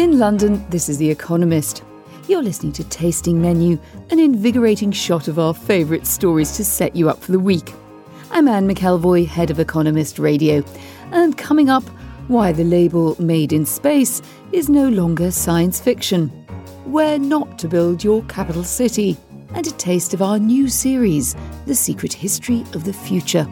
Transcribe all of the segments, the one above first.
In London, this is The Economist. You're listening to Tasting Menu, an invigorating shot of our favourite stories to set you up for the week. I'm Anne McElvoy, head of Economist Radio, and coming up, why the label Made in Space is no longer science fiction, where not to build your capital city, and a taste of our new series, The Secret History of the Future.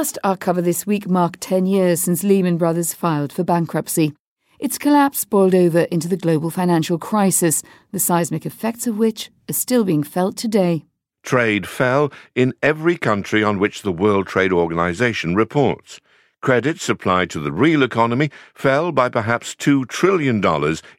First, our cover this week marked 10 years since Lehman Brothers filed for bankruptcy. Its collapse boiled over into the global financial crisis, the seismic effects of which are still being felt today. Trade fell in every country on which the World Trade Organization reports. Credit supplied to the real economy fell by perhaps $2 trillion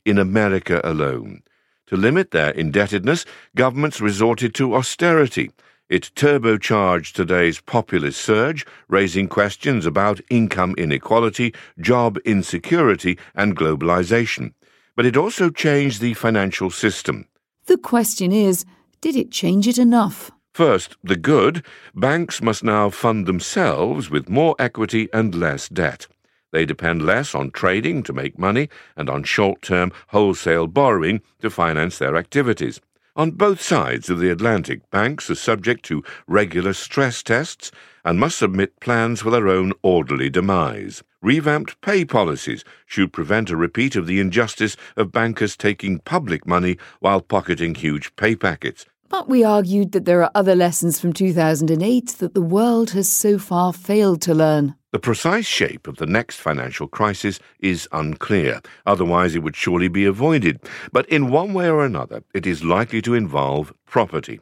in America alone. To limit their indebtedness, governments resorted to austerity. It turbocharged today's populist surge, raising questions about income inequality, job insecurity, and globalization. But it also changed the financial system. The question is did it change it enough? First, the good. Banks must now fund themselves with more equity and less debt. They depend less on trading to make money and on short term wholesale borrowing to finance their activities. On both sides of the Atlantic, banks are subject to regular stress tests and must submit plans for their own orderly demise. Revamped pay policies should prevent a repeat of the injustice of bankers taking public money while pocketing huge pay packets. But we argued that there are other lessons from 2008 that the world has so far failed to learn. The precise shape of the next financial crisis is unclear, otherwise, it would surely be avoided. But in one way or another, it is likely to involve property.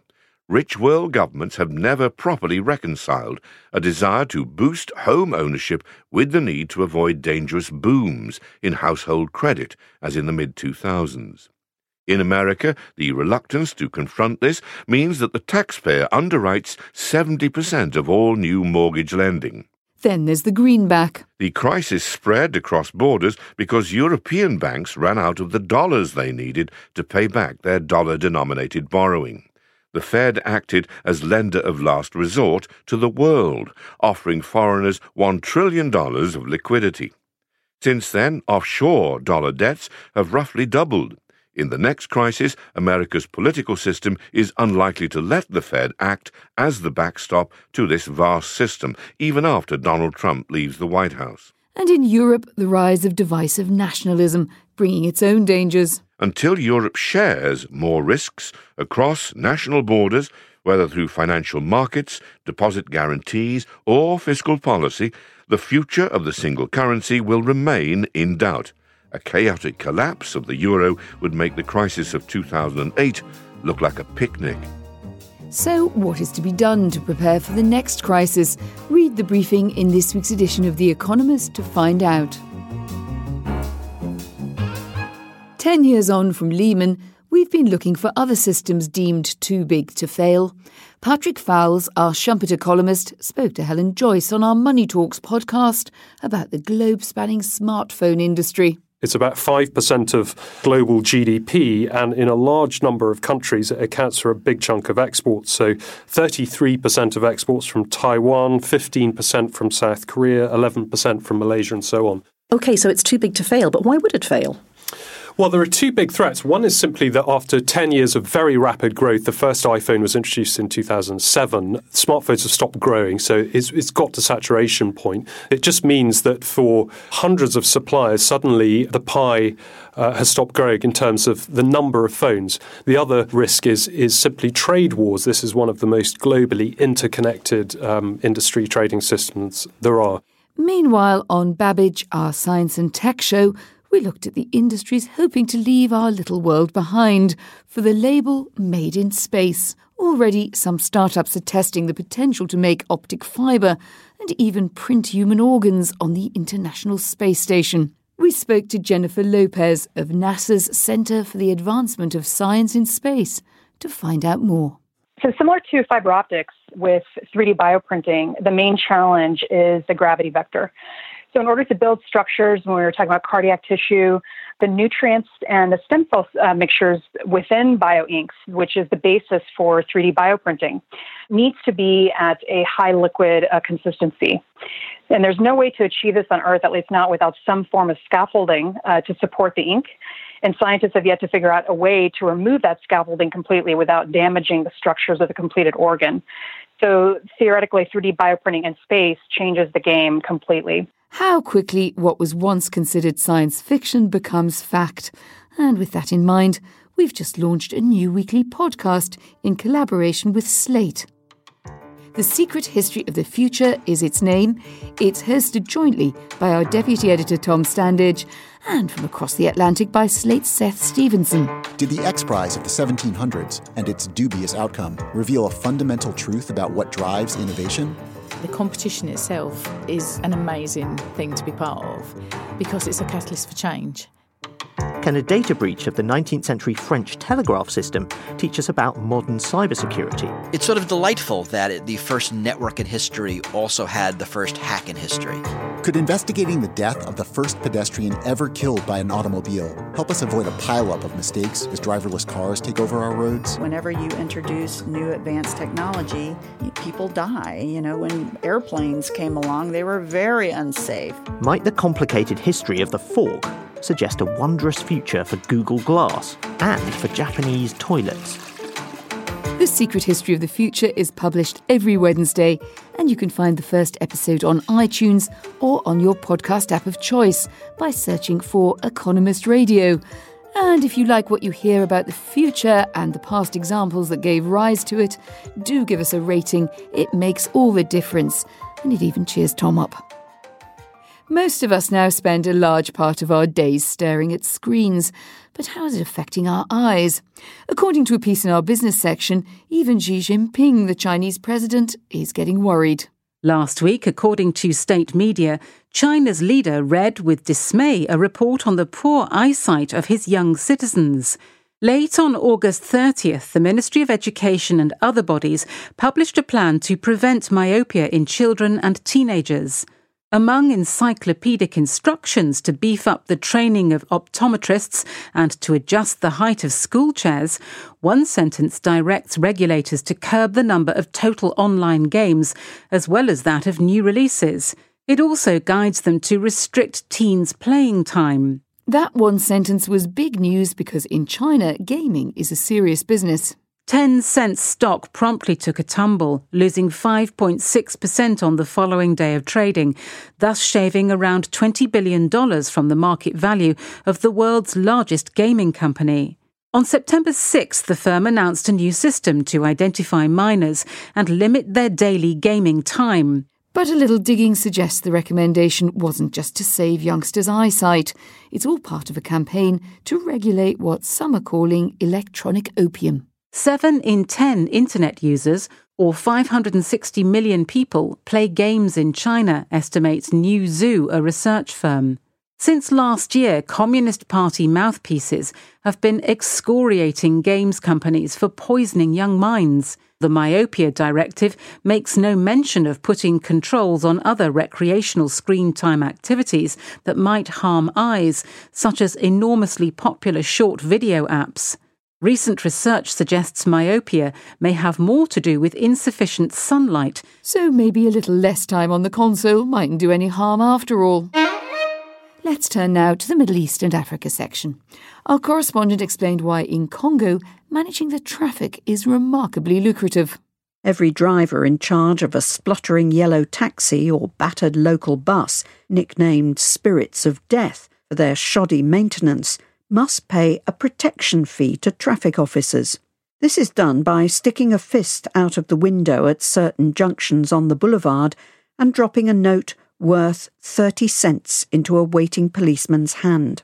Rich world governments have never properly reconciled a desire to boost home ownership with the need to avoid dangerous booms in household credit, as in the mid 2000s. In America, the reluctance to confront this means that the taxpayer underwrites 70% of all new mortgage lending. Then there's the greenback. The crisis spread across borders because European banks ran out of the dollars they needed to pay back their dollar denominated borrowing. The Fed acted as lender of last resort to the world, offering foreigners $1 trillion of liquidity. Since then, offshore dollar debts have roughly doubled. In the next crisis, America's political system is unlikely to let the Fed act as the backstop to this vast system, even after Donald Trump leaves the White House. And in Europe, the rise of divisive nationalism, bringing its own dangers. Until Europe shares more risks across national borders, whether through financial markets, deposit guarantees, or fiscal policy, the future of the single currency will remain in doubt. A chaotic collapse of the euro would make the crisis of 2008 look like a picnic. So, what is to be done to prepare for the next crisis? Read the briefing in this week's edition of The Economist to find out. Ten years on from Lehman, we've been looking for other systems deemed too big to fail. Patrick Foulis, our Schumpeter columnist, spoke to Helen Joyce on our Money Talks podcast about the globe spanning smartphone industry. It's about 5% of global GDP, and in a large number of countries, it accounts for a big chunk of exports. So 33% of exports from Taiwan, 15% from South Korea, 11% from Malaysia, and so on. Okay, so it's too big to fail, but why would it fail? Well, there are two big threats. One is simply that after 10 years of very rapid growth, the first iPhone was introduced in 2007. Smartphones have stopped growing, so it's, it's got to saturation point. It just means that for hundreds of suppliers, suddenly the pie uh, has stopped growing in terms of the number of phones. The other risk is is simply trade wars. This is one of the most globally interconnected um, industry trading systems there are. Meanwhile, on Babbage, our science and tech show, we looked at the industries hoping to leave our little world behind for the label Made in Space, Already, some startups are testing the potential to make optic fibre and even print human organs on the International Space Station. We spoke to Jennifer Lopez of NASA's Center for the Advancement of Science in Space to find out more. So, similar to fiber optics with 3D bioprinting, the main challenge is the gravity vector. So, in order to build structures, when we were talking about cardiac tissue, the nutrients and the stem cell uh, mixtures within bioinks, which is the basis for 3D bioprinting, needs to be at a high liquid uh, consistency. And there's no way to achieve this on Earth, at least not without some form of scaffolding uh, to support the ink. And scientists have yet to figure out a way to remove that scaffolding completely without damaging the structures of the completed organ. So theoretically, 3D bioprinting in space changes the game completely how quickly what was once considered science fiction becomes fact. And with that in mind, we've just launched a new weekly podcast in collaboration with Slate. The Secret History of the Future is its name. It's hosted jointly by our deputy editor Tom Standage and from across the Atlantic by Slate's Seth Stevenson. Did the X Prize of the 1700s and its dubious outcome reveal a fundamental truth about what drives innovation? The competition itself is an amazing thing to be part of because it's a catalyst for change. Can a data breach of the 19th century French telegraph system teach us about modern cybersecurity? It's sort of delightful that the first network in history also had the first hack in history. Could investigating the death of the first pedestrian ever killed by an automobile help us avoid a pileup of mistakes as driverless cars take over our roads? Whenever you introduce new advanced technology, people die. You know, when airplanes came along, they were very unsafe. Might the complicated history of the fork suggest a wondrous future for Google Glass and for Japanese toilets. The Secret History of the Future is published every Wednesday, and you can find the first episode on iTunes or on your podcast app of choice by searching for Economist Radio. And if you like what you hear about the future and the past examples that gave rise to it, do give us a rating. It makes all the difference, and it even cheers Tom up. Most of us now spend a large part of our days staring at screens, but how is it affecting our eyes? According to a piece in our business section, even Xi Jinping, the Chinese president, is getting worried. Last week, according to state media, China's leader read with dismay a report on the poor eyesight of his young citizens. Late on August 30th, the Ministry of Education and other bodies published a plan to prevent myopia in children and teenagers. Among encyclopedic instructions to beef up the training of optometrists and to adjust the height of school chairs, one sentence directs regulators to curb the number of total online games, as well as that of new releases. It also guides them to restrict teens' playing time. That one sentence was big news because in China, gaming is a serious business. Tencent's stock promptly took a tumble, losing 5.6% on the following day of trading, thus shaving around $20 billion from the market value of the world's largest gaming company. On September 6th, the firm announced a new system to identify minors and limit their daily gaming time. But a little digging suggests the recommendation wasn't just to save youngsters' eyesight. It's all part of a campaign to regulate what some are calling electronic opium. Seven in ten internet users, or 560 million people, play games in China, estimates Newzoo, a research firm. Since last year, Communist Party mouthpieces have been excoriating games companies for poisoning young minds. The Myopia Directive makes no mention of putting controls on other recreational screen time activities that might harm eyes, such as enormously popular short video apps. Recent research suggests myopia may have more to do with insufficient sunlight. So maybe a little less time on the console mightn't do any harm after all. Let's turn now to the Middle East and Africa section. Our correspondent explained why in Congo, managing the traffic is remarkably lucrative. Every driver in charge of a spluttering yellow taxi or battered local bus, nicknamed Spirits of Death for their shoddy maintenance, must pay a protection fee to traffic officers. This is done by sticking a fist out of the window at certain junctions on the boulevard and dropping a note worth 30 cents into a waiting policeman's hand.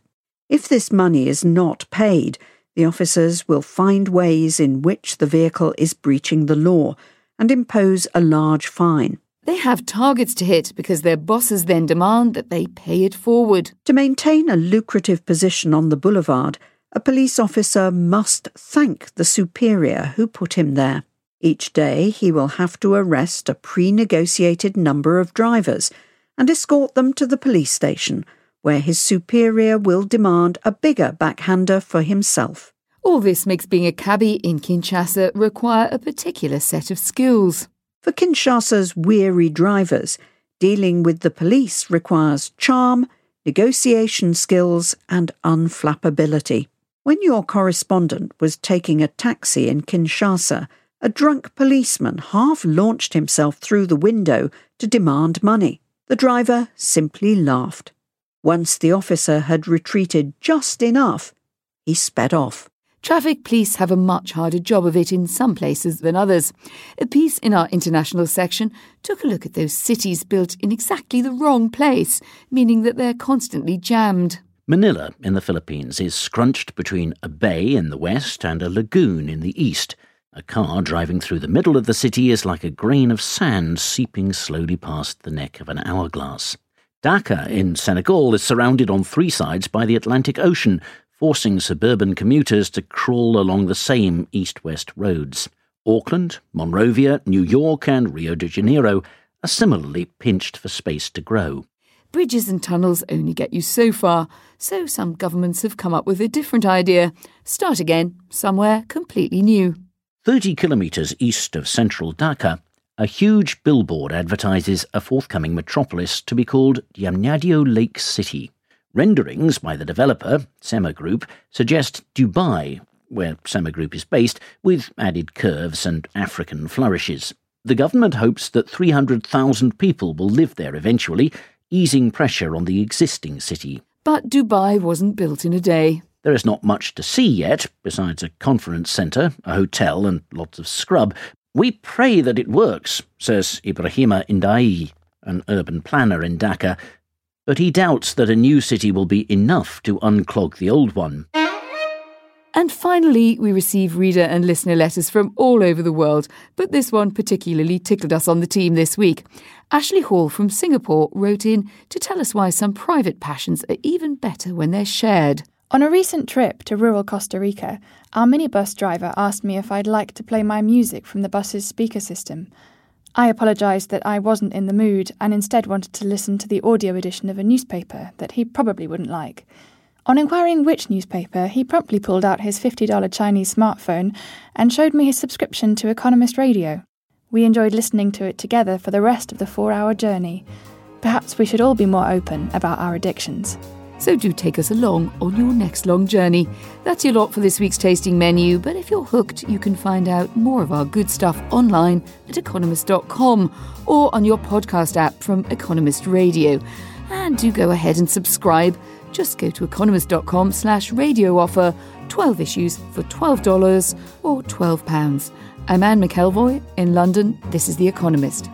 If this money is not paid, The officers will find ways in which the vehicle is breaching the law and impose a large fine. They have targets to hit because their bosses then demand that they pay it forward. To maintain a lucrative position on the boulevard, a police officer must thank the superior who put him there. Each day he will have to arrest a pre negotiated number of drivers and escort them to the police station, where his superior will demand a bigger backhander for himself. All this makes being a cabbie in Kinshasa require a particular set of skills. For Kinshasa's weary drivers, dealing with the police requires charm, negotiation skills, and unflappability. When your correspondent was taking a taxi in Kinshasa, a drunk policeman half launched himself through the window to demand money. The driver simply laughed. Once the officer had retreated just enough, he sped off. Traffic police have a much harder job of it in some places than others. A piece in our international section took a look at those cities built in exactly the wrong place, meaning that they're constantly jammed. Manila in the Philippines is scrunched between a bay in the west and a lagoon in the east. A car driving through the middle of the city is like a grain of sand seeping slowly past the neck of an hourglass. Dakar in Senegal is surrounded on three sides by the Atlantic Ocean, forcing suburban commuters to crawl along the same east west roads. Auckland, Monrovia, New York, and Rio de Janeiro are similarly pinched for space to grow. Bridges and tunnels only get you so far, so some governments have come up with a different idea start again, somewhere completely new. 30 kilometres east of central Dakar, a huge billboard advertises a forthcoming metropolis to be called Diamniadio Lake City. Renderings by the developer, Semer Group, suggest Dubai, where Semer Group is based, with added curves and African flourishes. The government hopes that 300,000 people will live there eventually, easing pressure on the existing city. But Dubai wasn't built in a day. There is not much to see yet, besides a conference centre, a hotel, and lots of scrub. We pray that it works, says Ibrahima Ndiaye, an urban planner in Dakar, but he doubts that a new city will be enough to unclog the old one. And finally, we receive reader and listener letters from all over the world, but this one particularly tickled us on the team this week. Ashley Hall from Singapore wrote in to tell us why some private passions are even better when they're shared. On a recent trip to rural Costa Rica, our minibus driver asked me if I'd like to play my music from the bus's speaker system. I apologised that I wasn't in the mood and instead wanted to listen to the audio edition of a newspaper that he probably wouldn't like. On inquiring which newspaper, he promptly pulled out his $50 Chinese smartphone and showed me his subscription to Economist Radio. We enjoyed listening to it together for the rest of the four hour journey. Perhaps we should all be more open about our addictions. So do take us along on your next long journey. That's your lot for this week's tasting menu, but if you're hooked, you can find out more of our good stuff online at economist.com or on your podcast app from Economist Radio. And do go ahead and subscribe just go to economist.com slash radio offer 12 issues for $12 or £12. I'm Anne McElvoy in London. This is The Economist.